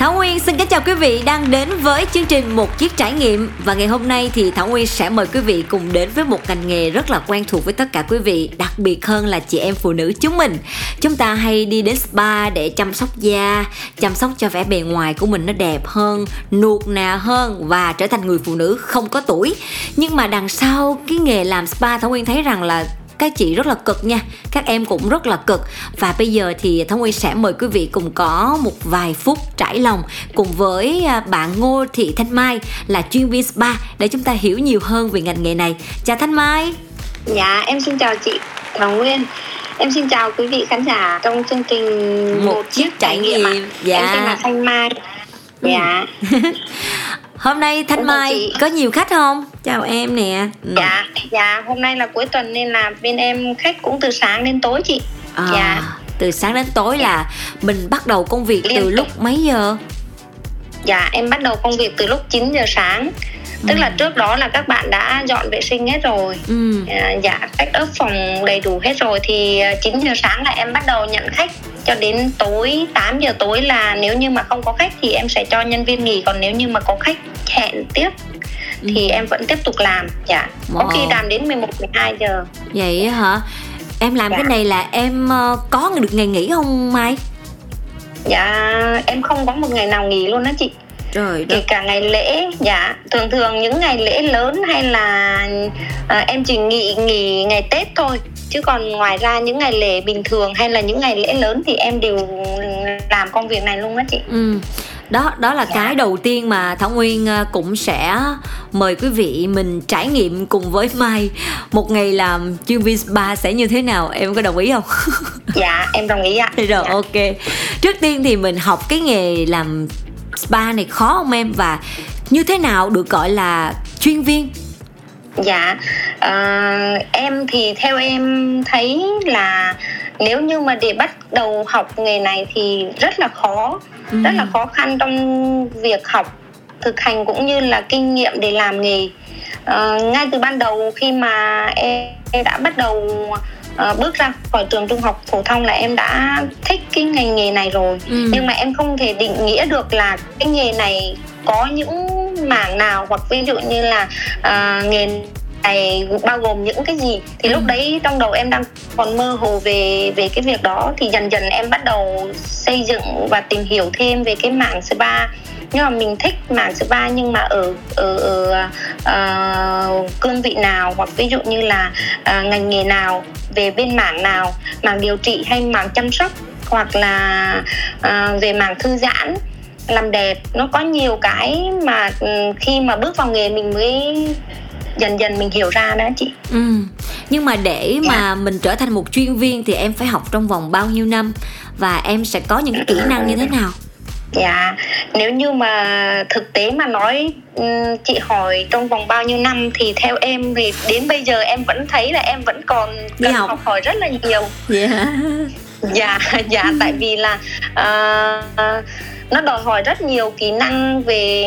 Thảo Nguyên xin kính chào quý vị đang đến với chương trình Một Chiếc Trải Nghiệm. Và ngày hôm nay thì Thảo Nguyên sẽ mời quý vị cùng đến với một ngành nghề rất là quen thuộc với tất cả quý vị Đặc biệt hơn là chị em phụ nữ chúng mình. Chúng ta hay đi đến spa để chăm sóc da Chăm sóc cho vẻ bề ngoài của mình nó đẹp hơn, nuột nà hơn Và trở thành người phụ nữ không có tuổi. Nhưng mà đằng sau cái nghề làm spa Thảo Nguyên thấy rằng là các chị rất là cực nha. Các em cũng rất là cực. Và bây giờ thì thống nguyên sẽ mời quý vị cùng có một vài phút trải lòng cùng với à, bạn ngô thị thanh mai là chuyên viên spa để chúng ta hiểu nhiều hơn về ngành nghề này. Chào thanh mai. Dạ em xin chào chị thảo nguyên. Em xin chào quý vị khán giả trong chương trình một, một chiếc trải nghiệm, nghiệm. dạ. Em tên là thanh mai. Dạ hôm nay thanh mai có nhiều khách không? Chào em nè. Ừ. dạ dạ hôm nay là cuối tuần nên là bên em khách cũng từ sáng đến tối chị. À, dạ. từ sáng đến tối dạ. là mình bắt đầu công việc Liên từ lúc mấy giờ? Dạ em bắt đầu công việc từ lúc 9 giờ sáng. Tức ừ. là trước đó là các bạn đã dọn vệ sinh hết rồi. Ừ. Dạ cách ớp phòng đầy đủ hết rồi thì 9 à, giờ sáng là em bắt đầu nhận khách cho đến tối 8 giờ tối là nếu như mà không có khách thì em sẽ cho nhân viên nghỉ còn nếu như mà có khách hẹn tiếp thì ừ. em vẫn tiếp tục làm dạ wow. có khi làm đến 11 12 giờ vậy hả em làm dạ. cái này là em uh, có được ngày nghỉ không Mai dạ em không có một ngày nào nghỉ luôn đó chị Trời kể cả ngày lễ dạ thường thường những ngày lễ lớn hay là à, em chỉ nghỉ nghỉ ngày tết thôi. Chứ còn ngoài ra những ngày lễ bình thường hay là những ngày lễ lớn thì em đều làm công việc này luôn á chị. Ừ. Đó đó là dạ. cái đầu tiên mà thảo nguyên à, cũng sẽ mời quý vị mình trải nghiệm cùng với mai. Một ngày làm chuyên viên spa sẽ như thế nào em có đồng ý không? Dạ em đồng ý ạ. Rồi dạ. ok. Trước tiên thì mình học cái nghề làm spa này khó không em? Và như thế nào được gọi là chuyên viên? Dạ uh, em thì theo em thấy là nếu như mà để bắt đầu học nghề này thì rất là khó ừ. rất là khó khăn trong việc học thực hành cũng như là kinh nghiệm để làm nghề. Uh, ngay từ ban đầu khi mà em, em đã bắt đầu uh, bước ra khỏi trường trung học phổ thông là em đã thích cái ngành nghề này rồi ừ. nhưng mà em không thể định nghĩa được là cái nghề này có những mảng nào hoặc ví dụ như là uh, nghề này bao gồm những cái gì thì ừ. lúc đấy trong đầu em đang còn mơ hồ về về cái việc đó thì dần dần em bắt đầu xây dựng và tìm hiểu thêm về cái mảng spa nhưng mà mình thích mảng spa nhưng mà ở ở, ở uh, cương vị nào hoặc ví dụ như là uh, ngành nghề nào về bên mảng nào mảng điều trị hay mảng chăm sóc hoặc là uh, về mảng thư giãn làm đẹp nó có nhiều cái mà um, khi mà bước vào nghề mình mới dần dần mình hiểu ra đó chị. Ừ nhưng mà để dạ. mà mình trở thành một chuyên viên thì em phải học trong vòng bao nhiêu năm? Và em sẽ có những kỹ năng như thế nào dạ nếu như mà thực tế mà nói chị hỏi trong vòng bao nhiêu năm thì theo em thì đến bây giờ em vẫn thấy là em vẫn còn cần học. học hỏi rất là nhiều yeah. Dạ dạ tại vì là uh, nó đòi hỏi rất nhiều kỹ năng về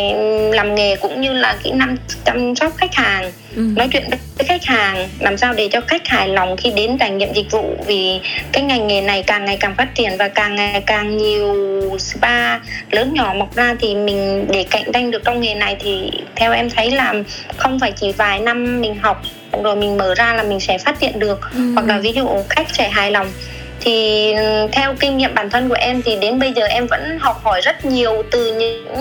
làm nghề cũng như là kỹ năng chăm sóc khách hàng ừ. nói chuyện với khách hàng làm sao để cho khách hài lòng khi đến trải nghiệm dịch vụ vì cái ngành nghề này càng ngày càng phát triển và càng ngày càng nhiều spa lớn nhỏ mọc ra thì mình để cạnh tranh được trong nghề này thì theo em thấy là không phải chỉ vài năm mình học rồi mình mở ra là mình sẽ phát triển được ừ. hoặc là ví dụ khách sẽ hài lòng thì ừ, theo kinh nghiệm bản thân của em thì đến bây giờ em vẫn học hỏi rất nhiều từ những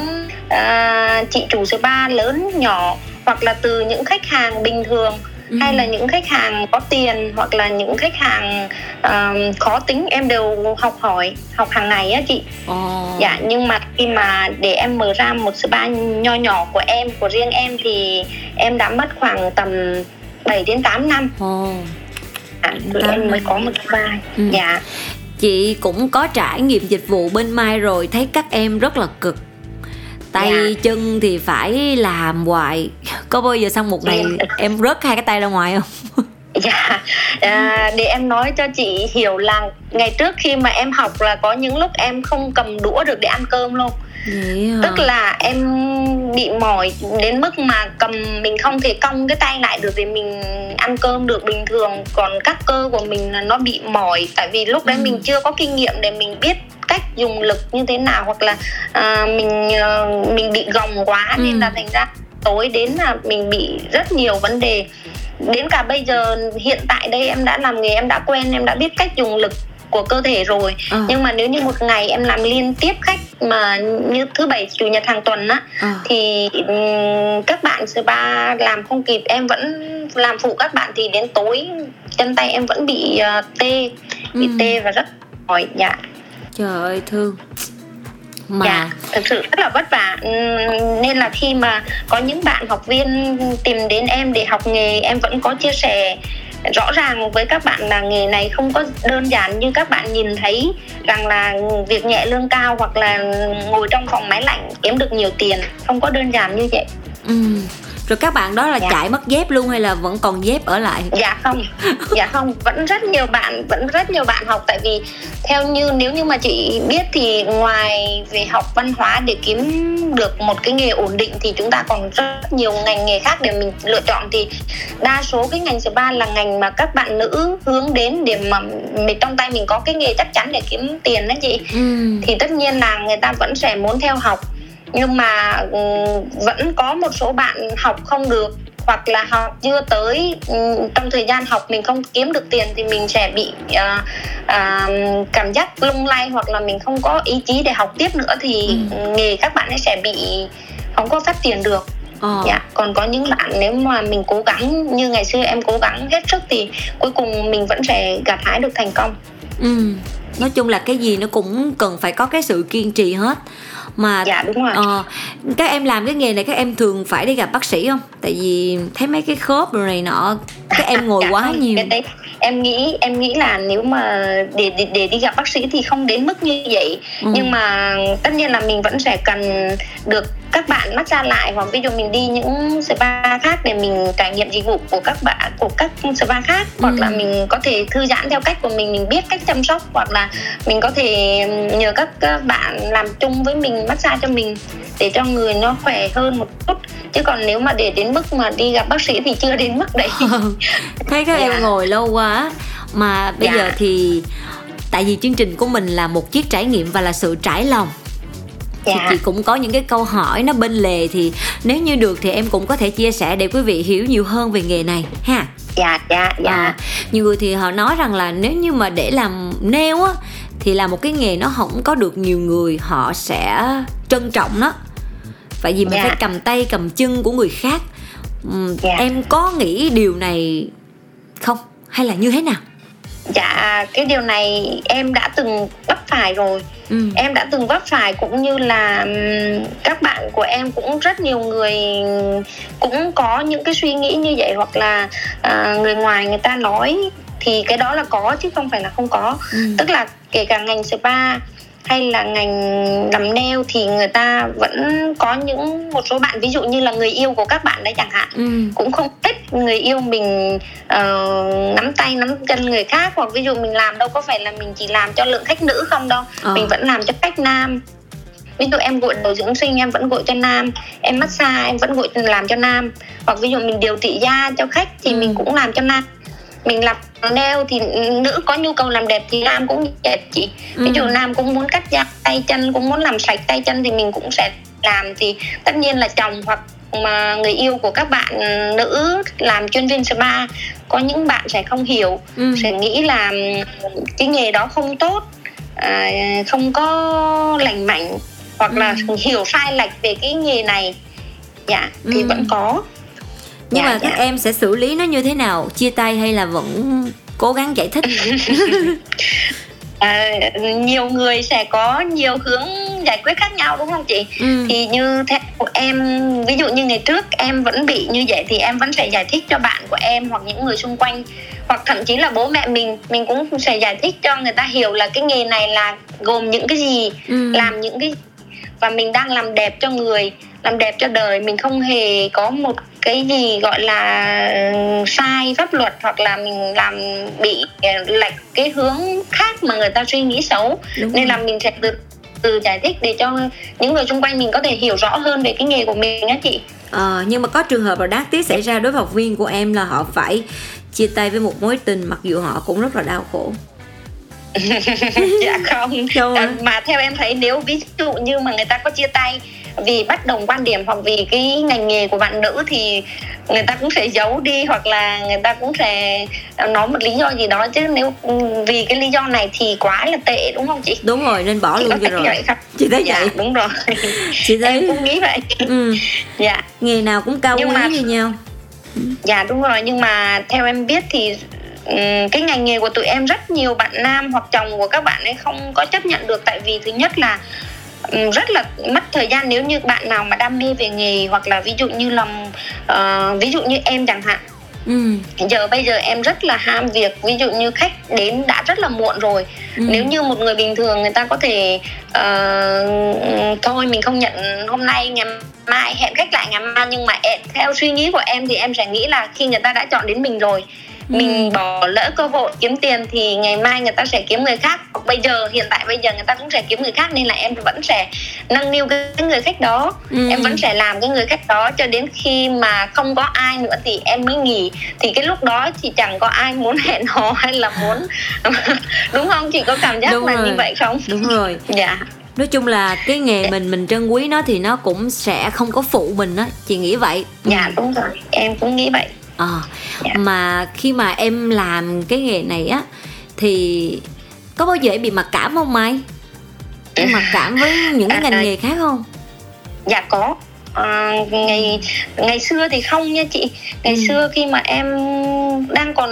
uh, chị chủ spa lớn nhỏ hoặc là từ những khách hàng bình thường ừ. hay là những khách hàng có tiền hoặc là những khách hàng uh, khó tính em đều học hỏi học hàng ngày á chị oh. dạ nhưng mà khi mà để em mở ra một spa nho nhỏ của em của riêng em thì em đã mất khoảng tầm 7 đến 8 năm oh à, tụi em mới có một cái vai. Ừ. dạ. Chị cũng có trải nghiệm dịch vụ bên mai rồi thấy các em rất là cực. Tay dạ. chân thì phải làm hoài. Có bao giờ xong một ngày dạ. em rớt hai cái tay ra ngoài không? Dạ. À, để em nói cho chị hiểu là ngày trước khi mà em học là có những lúc em không cầm đũa được để ăn cơm luôn Tức là em bị mỏi đến mức mà cầm mình không thể cong cái tay lại được để mình ăn cơm được bình thường. Còn các cơ của mình là nó bị mỏi. Tại vì lúc đấy Ừ. mình chưa có kinh nghiệm để mình biết cách dùng lực như thế nào. Hoặc là à, mình ờ, mình bị gồng quá Ừ. nên là thành ra tối đến là mình bị rất nhiều vấn đề. Đến cả bây giờ hiện tại đây em đã làm nghề em đã quen em đã biết cách dùng lực của cơ thể rồi Ờ. nhưng mà nếu như một ngày em làm liên tiếp khách mà như thứ bảy chủ nhật hàng tuần á Ờ. thì các bạn spa làm không kịp em vẫn làm phụ các bạn thì đến tối chân tay em vẫn bị ờ, tê bị Ừ. tê và rất mỏi dạ trời ơi thương mà dạ thực sự rất là vất vả nên là khi mà có những bạn học viên tìm đến em để học nghề em vẫn có chia sẻ rõ ràng với các bạn là nghề này không có đơn giản như các bạn nhìn thấy rằng là việc nhẹ lương cao hoặc là ngồi trong phòng máy lạnh kiếm được nhiều tiền không có đơn giản như vậy ừ rồi các bạn đó là Dạ. chạy mất dép luôn hay là vẫn còn dép ở lại? Dạ không dạ không vẫn rất nhiều bạn vẫn rất nhiều bạn học. Tại vì theo như nếu như mà chị biết thì ngoài về học văn hóa để kiếm được một cái nghề ổn định thì chúng ta còn rất nhiều ngành nghề khác để mình lựa chọn. Thì đa số cái ngành spa là ngành mà các bạn nữ hướng đến để mà mình trong tay mình có cái nghề chắc chắn để kiếm tiền đó chị. Ừ. thì tất nhiên là người ta vẫn sẽ muốn theo học nhưng mà ừm, vẫn có một số bạn học không được hoặc là học chưa tới ừm, trong thời gian học mình không kiếm được tiền thì mình sẽ bị à, à, cảm giác lung lay hoặc là mình không có ý chí để học tiếp nữa thì nghề các bạn ấy sẽ bị không có phát triển được ờ. dạ còn có những bạn nếu mà mình cố gắng như ngày xưa em cố gắng hết sức thì cuối cùng mình vẫn sẽ gặt hái được thành công ừ. nói chung là cái gì nó cũng cần phải có cái sự kiên trì hết mà dạ đúng rồi. ờ, các em làm cái nghề này các em thường phải đi gặp bác sĩ không? Tại vì thấy mấy cái khớp rồi này nọ các em ngồi Dạ quá không, nhiều. cái đấy em nghĩ em nghĩ là nếu mà để để, để đi gặp bác sĩ thì không đến mức như vậy. Ừ. nhưng mà tất nhiên là mình vẫn sẽ cần được các bạn massage lại hoặc ví dụ mình đi những spa khác để mình trải nghiệm dịch vụ của các bạn của các spa khác hoặc Ừ. là mình có thể thư giãn theo cách của mình mình biết cách chăm sóc hoặc là mình có thể nhờ các bạn làm chung với mình massage cho mình để cho người nó khỏe hơn một chút chứ còn nếu mà để đến mức mà đi gặp bác sĩ thì chưa đến mức đấy thấy các Dạ. em ngồi lâu quá mà bây Dạ. giờ thì tại vì chương trình của mình là một chiếc trải nghiệm và là sự trải lòng thì Dạ. chị cũng có những cái câu hỏi nó bên lề thì nếu như được thì em cũng có thể chia sẻ để quý vị hiểu nhiều hơn về nghề này ha dạ dạ dạ À, nhiều người thì họ nói rằng là nếu như mà để làm nail á thì là một cái nghề nó không có được nhiều người họ sẽ trân trọng nó tại vì mình Dạ. phải cầm tay cầm chân của người khác Ừm, Dạ. em có nghĩ điều này không hay là như thế nào dạ cái điều này em đã từng vấp phải rồi ừ. em đã từng vấp phải cũng như là các bạn của em cũng rất nhiều người cũng có những cái suy nghĩ như vậy hoặc là à, người ngoài người ta nói thì cái đó là có chứ không phải là không có Ừ. tức là kể cả ngành spa hay là ngành làm nail thì người ta vẫn có những một số bạn ví dụ như là người yêu của các bạn đấy chẳng hạn Ừ. cũng không thích người yêu mình ờ, nắm tay nắm chân người khác hoặc ví dụ mình làm đâu có phải là mình chỉ làm cho lượng khách nữ không đâu Ờ. mình vẫn làm cho khách nam ví dụ em gội đầu dưỡng sinh em vẫn gội cho nam em massage em vẫn gội làm cho nam hoặc ví dụ mình điều trị da cho khách thì Ừ. mình cũng làm cho nam mình làm nail thì nữ có nhu cầu làm đẹp thì nam cũng đẹp chị ví dụ Ừ. nam cũng muốn cắt da tay chân cũng muốn làm sạch tay chân thì mình cũng sẽ làm thì tất nhiên là chồng hoặc mà người yêu của các bạn nữ làm chuyên viên spa có những bạn sẽ không hiểu Ừ. sẽ nghĩ là ừm, cái nghề đó không tốt à, không có lành mạnh hoặc là Ừ. hiểu sai lệch về cái nghề này dạ thì Ừ. vẫn có nhưng Dạ, mà các dạ. em sẽ xử lý nó như thế nào chia tay hay là vẫn cố gắng giải thích à, nhiều người sẽ có nhiều hướng giải quyết khác nhau đúng không chị ừ. thì như của em ví dụ như ngày trước em vẫn bị như vậy thì em vẫn sẽ giải thích cho bạn của em hoặc những người xung quanh hoặc thậm chí là bố mẹ mình mình cũng sẽ giải thích cho người ta hiểu là cái nghề này là gồm những cái gì Ừ. làm những cái và mình đang làm đẹp cho người làm đẹp cho đời. Mình không hề có một cái gì gọi là sai pháp luật hoặc là mình làm bị lệch cái hướng khác mà người ta suy nghĩ xấu. Đúng nên rồi. là mình sẽ từ từ giải thích để cho những người xung quanh mình có thể hiểu rõ hơn về cái nghề của mình á chị. Ờ, nhưng mà có trường hợp là đáng tiếc xảy ra đối với học viên của em là họ phải chia tay với một mối tình mặc dù họ cũng rất là đau khổ dạ không. À, mà theo em thấy nếu ví dụ như mà người ta có chia tay vì bất đồng quan điểm hoặc vì cái ngành nghề của bạn nữ thì người ta cũng sẽ giấu đi hoặc là người ta cũng sẽ nói một lý do gì đó. Chứ nếu ừ, vì cái lý do này thì quá là tệ đúng không chị? Đúng rồi nên bỏ Chị luôn cho rồi. không? chị thấy dạ vậy. đúng rồi. Chị thấy em cũng nghĩ vậy. Ừ, dạ. Nghề nào cũng cao Nhưng quý mà- như nhau. Dạ đúng rồi. Nhưng mà theo em biết thì cái ngành nghề của tụi em rất nhiều bạn nam hoặc chồng của các bạn ấy không có chấp nhận được. Tại vì thứ nhất là ừm, rất là mất thời gian. Nếu như bạn nào mà đam mê về nghề hoặc là ví dụ như là ờ, ví dụ như em chẳng hạn. Ừ, giờ bây giờ em rất là ham việc. Ví dụ như khách đến đã rất là muộn rồi. Ừ. nếu như một người bình thường người ta có thể ờ, thôi mình không nhận hôm nay ngày mai hẹn khách lại ngày mai. Nhưng mà em, theo suy nghĩ của em thì em sẽ nghĩ là khi người ta đã chọn đến mình rồi Ừ. mình bỏ lỡ cơ hội kiếm tiền thì ngày mai người ta sẽ kiếm người khác. Hoặc bây giờ hiện tại bây giờ người ta cũng sẽ kiếm người khác nên là em vẫn sẽ nâng niu cái cái người khách đó. Ừ. em vẫn sẽ làm cái người khách đó cho đến khi mà không có ai nữa thì em mới nghỉ. Thì cái lúc đó thì chẳng có ai muốn hẹn hò hay là muốn đúng không? Chị có cảm giác Đúng là rồi. như vậy không? Đúng rồi. Dạ. Nói chung là cái nghề mình mình trân quý nó thì nó cũng sẽ không có phụ mình á. Chị nghĩ vậy. Dạ đúng rồi. Em cũng nghĩ vậy Ờ, Dạ. mà khi mà em làm cái nghề này á thì có bao giờ em bị mặc cảm không Mai? Em mặc cảm với những cái ngành À, nghề khác không? dạ có à, ngày ngày xưa thì không nha chị ngày Ừ. xưa khi mà em đang còn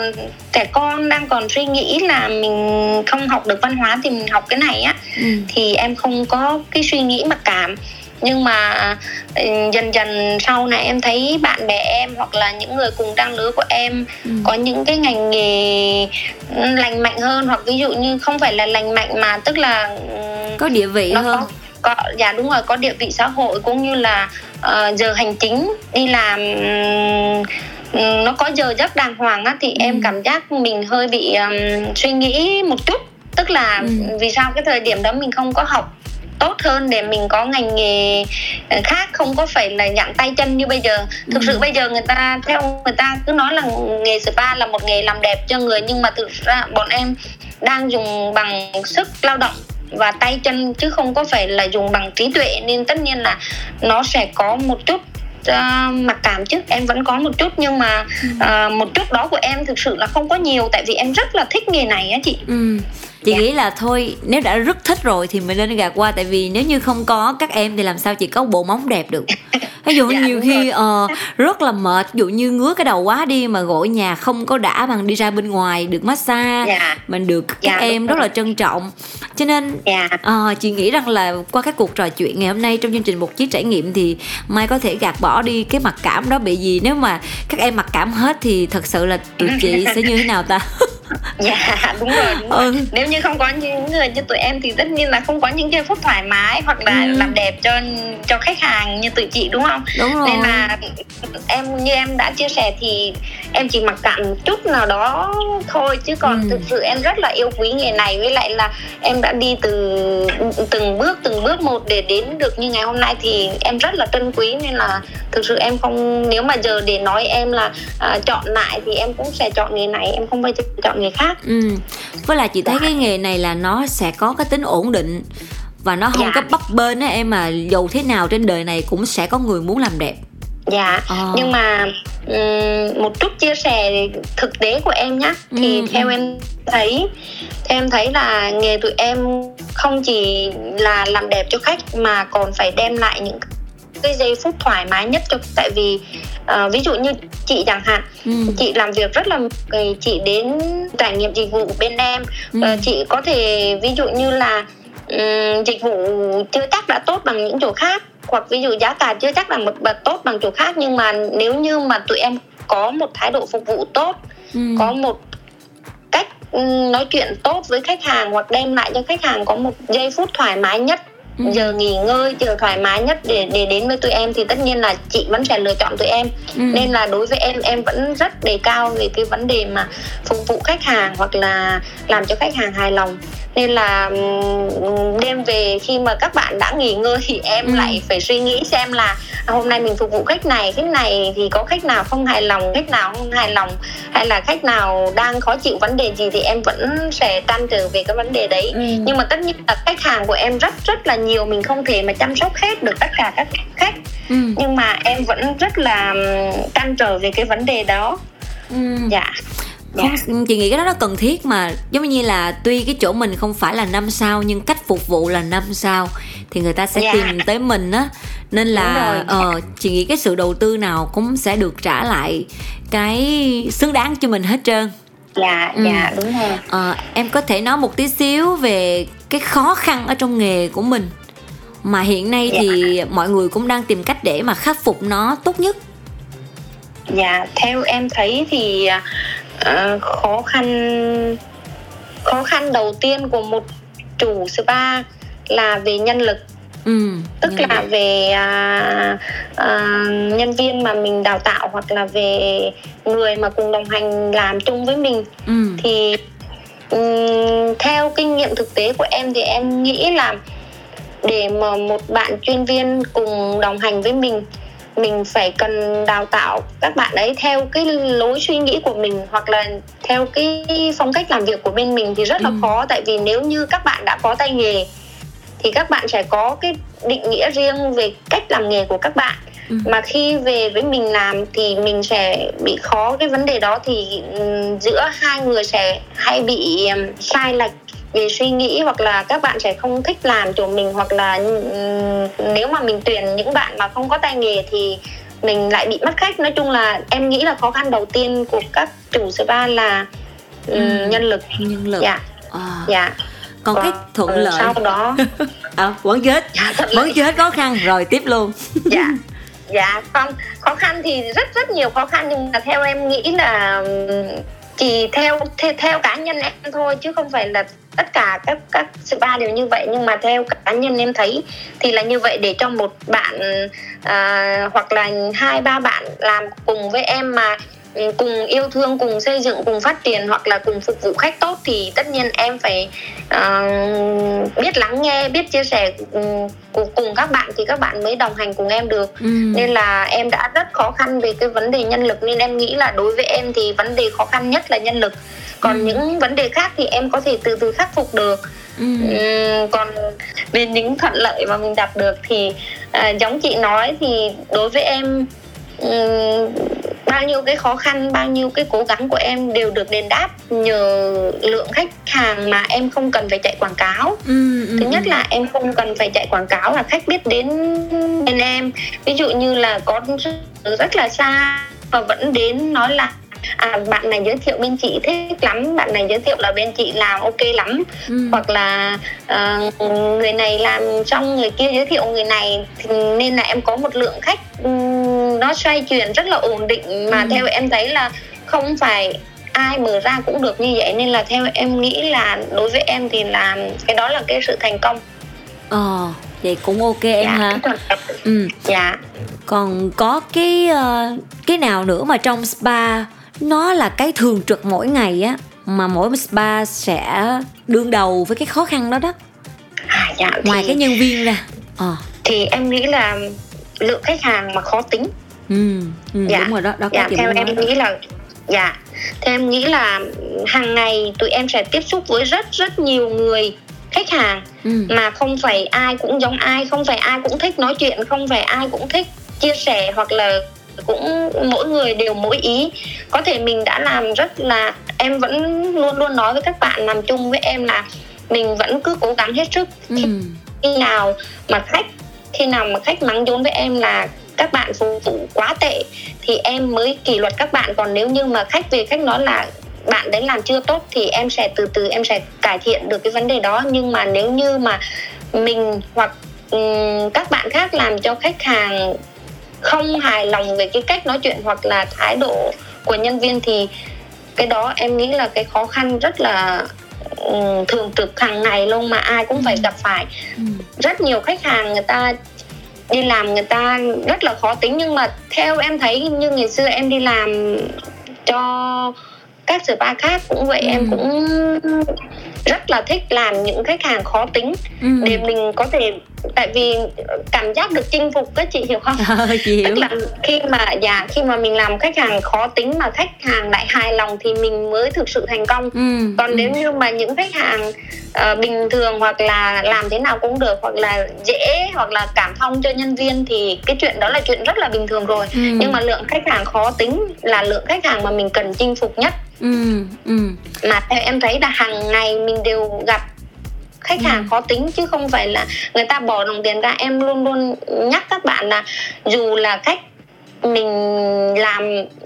trẻ con đang còn suy nghĩ là mình không học được văn hóa thì mình học cái này á Ừ. thì em không có cái suy nghĩ mặc cảm nhưng mà ừ, dần dần sau này em thấy bạn bè em hoặc là những người cùng trang lứa của em Ừ. có những cái ngành nghề lành mạnh hơn hoặc ví dụ như không phải là lành mạnh mà tức là ừm, Có địa vị nó hơn. có có dạ đúng rồi có địa vị xã hội cũng như là ờ, giờ hành chính đi làm ừm, nó có giờ giấc đàng hoàng á thì Ừ. em cảm giác mình hơi bị ừm, suy nghĩ một chút tức là Ừ. vì sao cái thời điểm đó mình không có học tốt hơn để mình có ngành nghề ờ, khác không có phải là dặn tay chân như bây giờ. Thực Ừ. sự bây giờ người ta theo người ta cứ nói là nghề spa là một nghề làm đẹp cho người nhưng mà thực ra bọn em đang dùng bằng sức lao động và tay chân chứ không có phải là dùng bằng trí tuệ. Nên tất nhiên là nó sẽ có một chút uh, mặc cảm chứ em vẫn có một chút. Nhưng mà uh, một chút đó của em thực sự là không có nhiều tại vì em rất là thích nghề này á chị. Ừ. Chị Dạ. nghĩ là thôi nếu đã rất thích rồi thì mình nên gạt qua tại vì nếu như không có các em thì làm sao chị có bộ móng đẹp được. Ví dụ Dạ, nhiều khi ờ, rất là mệt, ví dụ như ngứa cái đầu quá đi mà gội nhà không có đã bằng đi ra bên ngoài được massage, dạ mình được các Dạ, em rất rồi. là trân trọng. Cho nên dạ Ờ, chị nghĩ rằng là qua các cuộc trò chuyện ngày hôm nay trong chương trình một chiếc trải nghiệm thì Mai có thể gạt bỏ đi cái mặc cảm đó bị gì nếu mà các em mặc cảm hết thì thật sự là tụi chị sẽ như thế nào ta? dạ đúng rồi đúng rồi Ừ. nếu như không có những người như tụi em thì tất nhiên là không có những giây phút thoải mái hoặc là Ừ. làm đẹp cho cho khách hàng như tụi chị đúng không Đúng rồi. nên là em như em đã chia sẻ thì em chỉ mặc cảm chút nào đó thôi chứ còn Ừ. thực sự em rất là yêu quý nghề này với lại là em đã đi từ từng bước từng bước một để đến được như ngày hôm nay thì em rất là trân quý nên là thực sự em không nếu mà giờ để nói em là à, chọn lại thì em cũng sẽ chọn nghề này em không bao giờ chọn nghề khác Ừ. Với lại chị thấy cái nghề này là nó sẽ có cái tính ổn định và nó không Dạ. có bấp bênh á em mà dầu thế nào trên đời này cũng sẽ có người muốn làm đẹp. dạ Ờ. nhưng mà một chút chia sẻ thực tế của em nhé thì Ừ, theo ừ. em thấy theo em thấy là nghề tụi em không chỉ là làm đẹp cho khách mà còn phải đem lại những cái giây phút thoải mái nhất cho tại vì ờ, ví dụ như chị chẳng hạn Ừ. chị làm việc rất là người chị đến trải nghiệm dịch vụ bên em Ừ. Ờ, chị có thể ví dụ như là ừm, dịch vụ chưa chắc đã tốt bằng những chỗ khác hoặc ví dụ giá cả chưa chắc là một bậc tốt bằng chỗ khác nhưng mà nếu như mà tụi em có một thái độ phục vụ tốt Ừ. có một cách nói chuyện tốt với khách hàng hoặc đem lại cho khách hàng có một giây phút thoải mái nhất ừ. giờ nghỉ ngơi giờ thoải mái nhất để để đến với tụi em thì tất nhiên là chị vẫn sẽ lựa chọn tụi em ừ. nên là đối với em em vẫn rất đề cao về cái vấn đề mà phục vụ khách hàng hoặc là làm cho khách hàng hài lòng nên là đêm về khi mà các bạn đã nghỉ ngơi thì em ừ. lại phải suy nghĩ xem là hôm nay mình phục vụ khách này khách này thì có khách nào không hài lòng khách nào không hài lòng hay là khách nào đang khó chịu vấn đề gì thì em vẫn sẽ trăn trở về cái vấn đề đấy ừ. nhưng mà tất nhiên là khách hàng của em rất rất là nhiều mình không thể mà chăm sóc hết được tất cả các khách ừ. nhưng mà em vẫn rất là trăn trở về cái vấn đề đó ừ. dạ không dạ. chị nghĩ cái đó nó cần thiết mà giống như là tuy cái chỗ mình không phải là năm sao nhưng cách phục vụ là năm sao thì người ta sẽ yeah. Dạ. tìm tới mình á nên là ờ chị nghĩ cái sự đầu tư nào cũng sẽ được trả lại cái xứng đáng cho mình hết trơn dạ ừ. dạ đúng rồi ờ, em có thể nói một tí xíu về cái khó khăn ở trong nghề của mình mà hiện nay dạ. thì mọi người cũng đang tìm cách để mà khắc phục nó tốt nhất dạ theo em thấy thì uh, khó khăn khó khăn đầu tiên của một chủ spa là về nhân lực. Ừ, tức là về à, à, nhân viên mà mình đào tạo hoặc là về người mà cùng đồng hành làm chung với mình. Ừ. thì um, theo kinh nghiệm thực tế của em thì em nghĩ là để mà một bạn chuyên viên cùng đồng hành với mình mình phải cần đào tạo các bạn ấy theo cái lối suy nghĩ của mình hoặc là theo cái phong cách làm việc của bên mình thì rất là ừ. khó tại vì nếu như các bạn đã có tay nghề thì các bạn sẽ có cái định nghĩa riêng về cách làm nghề của các bạn ừ. mà khi về với mình làm thì mình sẽ bị khó cái vấn đề đó thì giữa hai người sẽ hay bị sai lệch về suy nghĩ hoặc là các bạn sẽ không thích làm chỗ mình hoặc là nếu mà mình tuyển những bạn mà không có tay nghề thì mình lại bị mất khách. Nói chung là em nghĩ là khó khăn đầu tiên của các chủ spa là ừ. nhân lực. Nhân lực. Dạ. À. dạ. Còn cái thuận lợi. sau đó à, vẫn chết. Dạ, vẫn chết khó khăn. Rồi tiếp luôn. Dạ. Dạ không khó khăn thì rất rất nhiều khó khăn nhưng mà theo em nghĩ là chỉ theo theo, theo cá nhân em thôi chứ không phải là tất cả các các spa đều như vậy. Nhưng mà theo cá nhân em thấy thì là như vậy để cho một bạn à, hoặc là hai ba bạn làm cùng với em mà cùng yêu thương cùng xây dựng cùng phát triển hoặc là cùng phục vụ khách tốt thì tất nhiên em phải uh, biết lắng nghe biết chia sẻ cùng, cùng các bạn thì các bạn mới đồng hành cùng em được ừ. nên là em đã rất khó khăn về cái vấn đề nhân lực nên em nghĩ là đối với em thì vấn đề khó khăn nhất là nhân lực còn ừ. những vấn đề khác thì em có thể từ từ khắc phục được ừ. um, còn về những thuận lợi mà mình đạt được thì uh, giống chị nói thì đối với em um, bao nhiêu cái khó khăn bao nhiêu cái cố gắng của em đều được đền đáp nhờ lượng khách hàng mà em không cần phải chạy quảng cáo ừ, ừ, thứ nhất ừ. là em không cần phải chạy quảng cáo là khách biết đến bên em ví dụ như là có rất là xa và vẫn đến nói là à, bạn này giới thiệu bên chị thích lắm bạn này giới thiệu là bên chị làm ok lắm ừ. hoặc là uh, người này làm xong người kia giới thiệu người này thì nên là em có một lượng khách um, nó xoay chuyển rất là ổn định mà ừ. theo em thấy là không phải ai mở ra cũng được như vậy. Nên là theo em nghĩ là đối với em thì là cái đó là cái sự thành công. Ờ vậy cũng ok em dạ, ha. ừ. Dạ. Còn có cái uh, cái nào nữa mà trong spa nó là cái thường trực mỗi ngày á mà mỗi spa sẽ đương đầu với cái khó khăn đó đó? À, dạ, ngoài thì, cái nhân viên ra. À. thì em nghĩ là lượng khách hàng mà khó tính ừ, ừ dạ, đúng rồi đó đó dạ, theo em đó. nghĩ là dạ theo em nghĩ là hàng ngày tụi em sẽ tiếp xúc với rất rất nhiều người khách hàng ừ. mà không phải ai cũng giống ai không phải ai cũng thích nói chuyện không phải ai cũng thích chia sẻ hoặc là cũng mỗi người đều mỗi ý có thể mình đã làm rất là em vẫn luôn luôn nói với các bạn làm chung với em là mình vẫn cứ cố gắng hết sức ừ. khi nào mà khách khi nào mà khách mắng vốn với em là các bạn phục vụ quá tệ thì em mới kỷ luật các bạn. Còn nếu như mà khách về khách nói là bạn đấy làm chưa tốt thì em sẽ từ từ em sẽ cải thiện được cái vấn đề đó. Nhưng mà nếu như mà mình hoặc um, các bạn khác làm cho khách hàng không hài lòng về cái cách nói chuyện hoặc là thái độ của nhân viên thì cái đó em nghĩ là cái khó khăn rất là ừ, thường trực hàng ngày luôn mà ai cũng phải gặp phải. Ừ. rất nhiều khách hàng người ta đi làm người ta rất là khó tính nhưng mà theo em thấy như ngày xưa em đi làm cho các spa khác cũng vậy Ừ. em cũng rất là thích làm những khách hàng khó tính Ừ. để mình có thể tại vì cảm giác được chinh phục các chị hiểu không Ờ, chị hiểu tức là khi mà dạ khi mà mình làm khách hàng khó tính mà khách hàng lại hài lòng thì mình mới thực sự thành công ừ. còn ừ. nếu như mà những khách hàng ờ, bình thường hoặc là làm thế nào cũng được hoặc là dễ hoặc là cảm thông cho nhân viên thì cái chuyện đó là chuyện rất là bình thường rồi Ừ. nhưng mà lượng khách hàng khó tính là lượng khách hàng mà mình cần chinh phục nhất ừ. Ừ. mà theo em thấy là hàng ngày mình đều gặp khách hàng Ừ. khó tính chứ không phải là người ta bỏ đồng tiền ra em luôn luôn nhắc các bạn là dù là khách mình làm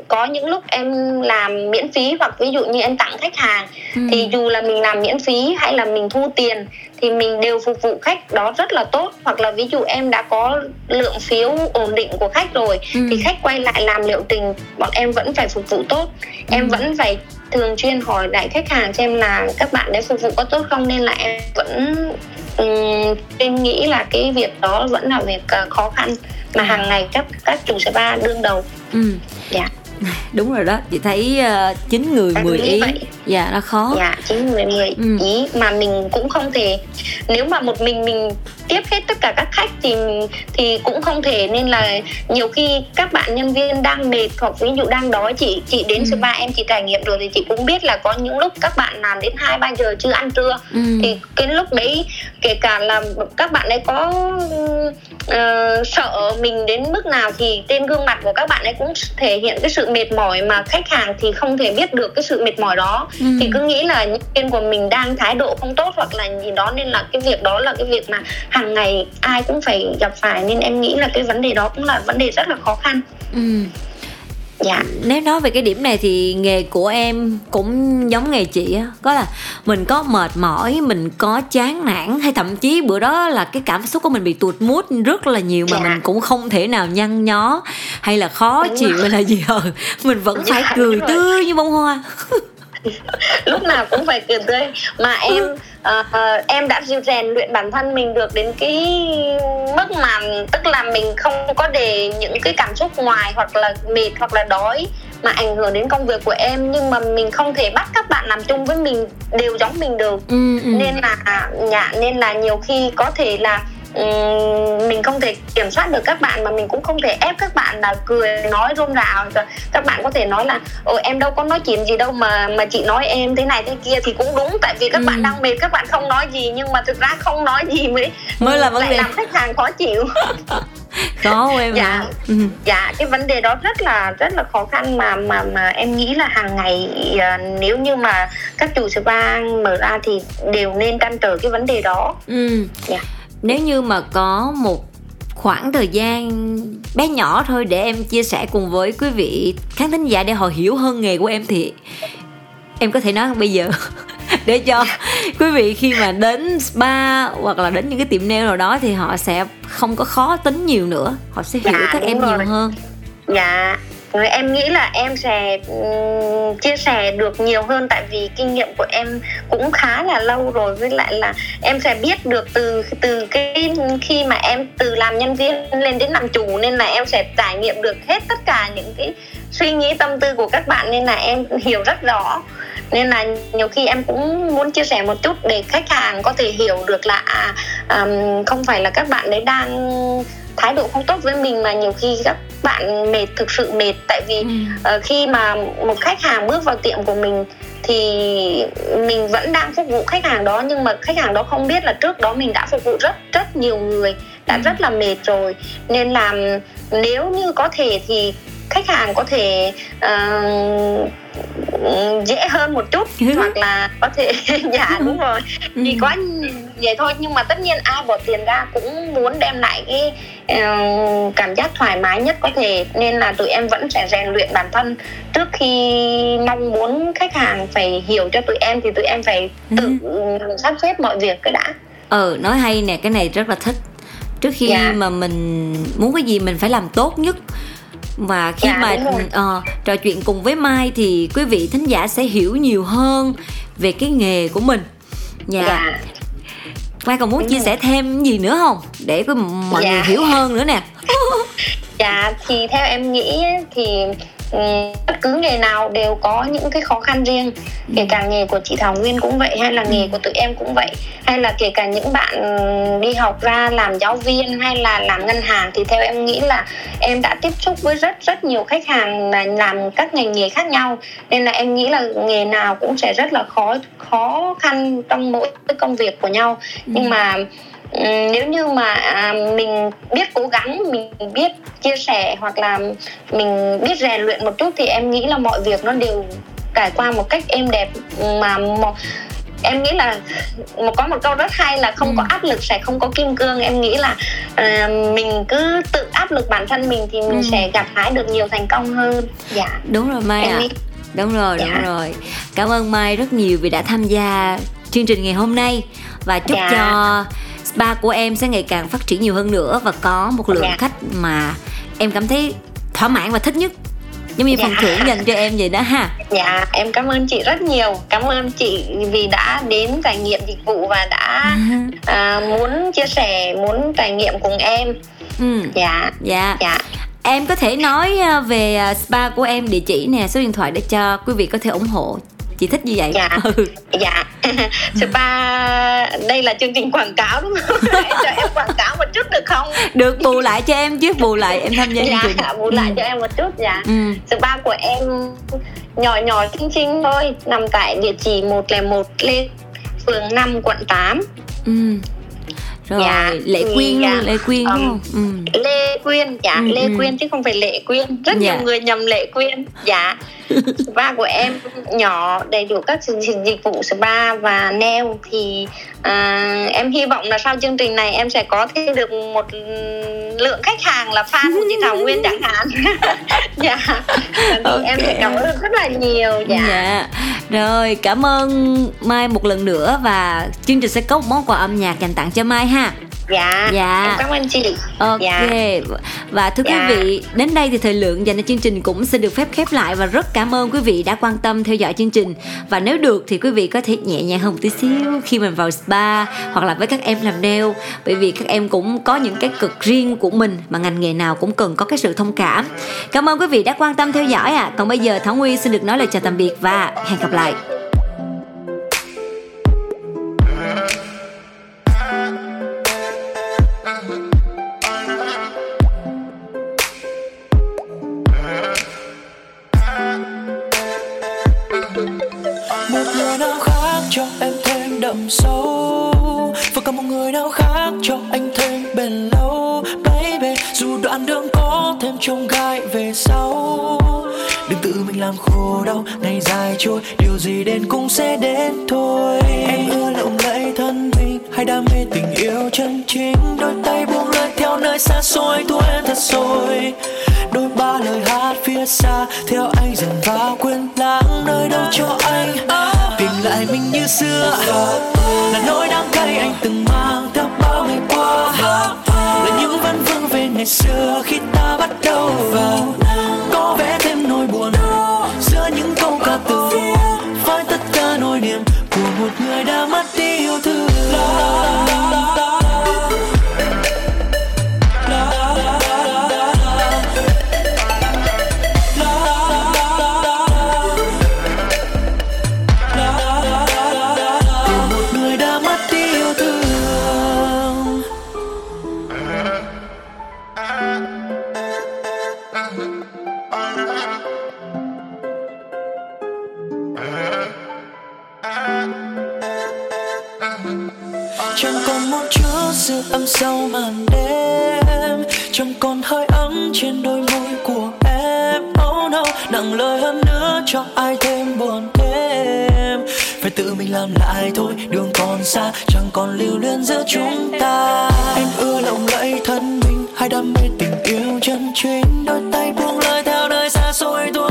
có những lúc em làm miễn phí hoặc ví dụ như em tặng khách hàng Ừ. thì dù là mình làm miễn phí hay là mình thu tiền thì mình đều phục vụ khách đó rất là tốt hoặc là ví dụ em đã có lượng phiếu ổn định của khách rồi Ừ. thì khách quay lại làm liệu trình bọn em vẫn phải phục vụ tốt em Ừ. vẫn phải thường xuyên hỏi lại khách hàng xem là các bạn đấy phục vụ có tốt không nên là em vẫn um, em nghĩ là cái việc đó vẫn là việc ờ, khó khăn mà hàng ngày các các chủ spa đương đầu ừ. dạ đúng rồi đó chị thấy uh, 9 người Em 10 nghĩ ý vậy. dạ nó khó dạ chín người mười Ừ. ý mà mình cũng không thể nếu mà một mình mình tiếp hết tất cả các khách thì thì cũng không thể nên là nhiều khi các bạn nhân viên đang mệt hoặc ví dụ đang đói chị chị đến Ừ. spa em chị trải nghiệm rồi thì chị cũng biết là có những lúc các bạn làm đến hai ba giờ chưa ăn trưa ừ. thì cái lúc đấy kể cả là các bạn ấy có ờ, sợ mình đến mức nào thì trên gương mặt của các bạn ấy cũng thể hiện cái sự mệt mỏi mà khách hàng thì không thể biết được cái sự mệt mỏi đó Ừ. thì cứ nghĩ là nhân viên của mình đang thái độ không tốt hoặc là gì đó nên là cái việc đó là cái việc mà hàng ngày ai cũng phải gặp phải nên em nghĩ là cái vấn đề đó cũng là vấn đề rất là khó khăn Ừ. dạ. Nếu nói về cái điểm này thì nghề của em cũng giống nghề chị á. Có là mình có mệt mỏi mình có chán nản hay thậm chí bữa đó là cái cảm xúc của mình bị tụt mút rất là nhiều mà Dạ. mình cũng không thể nào nhăn nhó hay là khó Đúng chịu rồi. hay là gì. Ờ mình vẫn Dạ, phải cười tươi như bông hoa. Lúc nào cũng phải cười tươi. Mà em ờ, em đã rèn luyện bản thân mình được đến cái mức mà tức là mình không có để những cái cảm xúc ngoài hoặc là mệt hoặc là đói mà ảnh hưởng đến công việc của em nhưng mà mình không thể bắt các bạn làm chung với mình đều giống mình được ừ, ừ. nên là dạ nên là nhiều khi có thể là mình không thể kiểm soát được các bạn mà mình cũng không thể ép các bạn là cười nói rôm rồi các bạn có thể nói là ồ em đâu có nói chuyện gì đâu mà mà chị nói em thế này thế kia thì cũng đúng tại vì các Ừ. bạn đang mệt các bạn không nói gì nhưng mà thực ra không nói gì mới Mới là vấn lại đề. làm khách hàng khó chịu khó của em Dạ. ừ. dạ cái vấn đề đó rất là rất là khó khăn mà mà mà em nghĩ là hàng ngày à, nếu như mà các chủ spa mở ra thì đều nên trăn trở cái vấn đề đó Ừ. Dạ. Nếu như mà có một khoảng thời gian bé nhỏ thôi để em chia sẻ cùng với quý vị khán thính giả để họ hiểu hơn nghề của em thì em có thể nói bây giờ để cho quý vị khi mà đến spa hoặc là đến những cái tiệm nail nào đó thì họ sẽ không có khó tính nhiều nữa. Họ sẽ hiểu Dạ, các em rồi. nhiều hơn. Dạ, rồi em nghĩ là em sẽ ừ, chia sẻ được nhiều hơn tại vì kinh nghiệm của em cũng khá là lâu rồi. Với lại là em sẽ biết được từ từ cái khi mà em từ làm nhân viên lên đến làm chủ nên là em sẽ trải nghiệm được hết tất cả những cái suy nghĩ tâm tư của các bạn nên là em hiểu rất rõ. Nên là nhiều khi em cũng muốn chia sẻ một chút để khách hàng có thể hiểu được là à, um, không phải là các bạn đấy đang thái độ không tốt với mình mà nhiều khi các bạn mệt thực sự mệt tại vì Ừ. ờ, khi mà một khách hàng bước vào tiệm của mình thì mình vẫn đang phục vụ khách hàng đó nhưng mà khách hàng đó không biết là trước đó mình đã phục vụ rất rất nhiều người đã Ừ. rất là mệt rồi nên là nếu như có thể thì khách hàng có thể uh, dễ hơn một chút hoặc là có thể dạ đúng rồi. Thì Ừ. có vậy thôi nhưng mà tất nhiên ai bỏ tiền ra cũng muốn đem lại cái ờ, cảm giác thoải mái nhất có thể. Nên là tụi em vẫn sẽ rèn luyện bản thân trước khi mong muốn khách hàng phải hiểu cho tụi em thì tụi em phải tự sắp xếp mọi việc cái đã. Ờ nói hay nè cái này rất là thích. Trước khi Dạ. mà mình muốn cái gì mình phải làm tốt nhất và khi Dạ, mà ờ, trò chuyện cùng với mai thì quý vị thính giả sẽ hiểu nhiều hơn về cái nghề của mình. Dạ, dạ. Mai còn muốn Đúng chia rồi. sẻ thêm gì nữa không? Để mọi Dạ. người hiểu hơn nữa nè. Dạ thì theo em nghĩ thì bất cứ nghề nào đều có những cái khó khăn riêng kể cả nghề của chị Thảo Nguyên cũng vậy hay là nghề của tụi em cũng vậy hay là kể cả những bạn đi học ra làm giáo viên hay là làm ngân hàng thì theo em nghĩ là em đã tiếp xúc với rất rất nhiều khách hàng là làm các ngành nghề khác nhau. Nên là em nghĩ là nghề nào cũng sẽ rất là khó khó khăn trong mỗi công việc của nhau. Nhưng mà nếu như mà à, mình biết cố gắng mình biết chia sẻ hoặc là mình biết rèn luyện một chút thì em nghĩ là mọi việc nó đều trải qua một cách êm đẹp mà một em nghĩ là có một câu rất hay là không Ừ. có áp lực sẽ không có kim cương em nghĩ là à, mình cứ tự áp lực bản thân mình thì mình Ừ. sẽ gặt hái được nhiều thành công hơn dạ đúng rồi mai ạ nghĩ đúng rồi đúng Dạ. rồi cảm ơn mai rất nhiều vì đã tham gia chương trình ngày hôm nay và chúc Dạ. cho spa của em sẽ ngày càng phát triển nhiều hơn nữa và có một lượng Dạ. khách mà em cảm thấy thỏa mãn và thích nhất giống như Dạ. phần thưởng dành cho em vậy đó ha Dạ, em cảm ơn chị rất nhiều. Cảm ơn chị vì đã đến trải nghiệm dịch vụ và đã à, muốn chia sẻ, muốn trải nghiệm cùng em. ừ. Dạ, dạ dạ. em có thể nói à, về à, spa của em địa chỉ nè số điện thoại để cho quý vị có thể ủng hộ chị thích như vậy Dạ. ừ. Dạ, spa đây là chương trình quảng cáo đúng không? Cho em quảng cáo một chút được không? được bù lại cho em chứ bù lại em tham gia chương trình Dạ, bù lại Ừ. cho em một chút dạ. ừ. Spa của em nhỏ nhỏ xinh xinh thôi, nằm tại địa chỉ 101 Lê phường 5 quận 8. ừ. Rồi Dạ, lệ thì, quyên dạ, luôn lệ quyên đúng không? Ừ. Lê Quyên dạ Ừ, Lê. Quyên chứ không phải Lệ Quyên. Rất Dạ. nhiều người nhầm Lệ Quyên dạ. Spa của em nhỏ đầy đủ các dịch, dịch vụ spa và nail thì à, em hy vọng là sau chương trình này em sẽ có thêm được một lượng khách hàng là fan của chị Thảo Nguyên chẳng hạn. Dạ. Thì em sẽ cảm ơn rất là nhiều dạ. Dạ. Rồi cảm ơn mai một lần nữa và chương trình sẽ có một món quà âm nhạc dành tặng cho mai ha? Dạ, Dạ. em cảm ơn chị. Ok. Dạ. Và thưa Dạ. quý vị đến đây thì thời lượng dành cho chương trình cũng sẽ được phép khép lại và rất cảm ơn quý vị đã quan tâm theo dõi chương trình. Và nếu được thì quý vị có thể nhẹ nhàng hơn một tí xíu khi mình vào spa hoặc là với các em làm nail. Bởi vì các em cũng có những cái cực riêng của mình mà ngành nghề nào cũng cần có cái sự thông cảm. Cảm ơn quý vị đã quan tâm theo dõi ạ. À. còn bây giờ Thảo Nguyên xin được nói lời chào tạm biệt và hẹn gặp lại trông gai về sau. Đừng tự mình làm khổ đau, ngày dài trôi. Điều gì đến cũng sẽ đến thôi. Em ưa lộng lẫy thân mình, hay đam mê tình yêu chân chính. Đôi tay buông lơi theo nơi xa xôi thu em thật rồi. Đôi ba lời hát phía xa, theo anh dần vào quên lãng nơi đâu cho anh. Tìm lại mình như xưa. Là nỗi đắng cay anh từng mang theo bao ngày qua là những văn vương về ngày xưa khi ta bắt đầu vào. Có vẻ thêm nỗi buồn giữa những câu ca từ. Với tất cả nỗi niềm của một người đã mất đi yêu thương. Còn sự âm sâu màn đêm. Chẳng còn hơi ấm trên đôi môi của em. Oh no, nặng lời hơn nữa cho ai thêm buồn thêm. Phải tự mình làm lại thôi, đường còn xa, chẳng còn lưu luyến giữa chúng ta. Em ưa lòng lẫy thân mình, hay đam mê tình yêu chân chính. Đôi tay buông lời theo nơi xa xôi thôi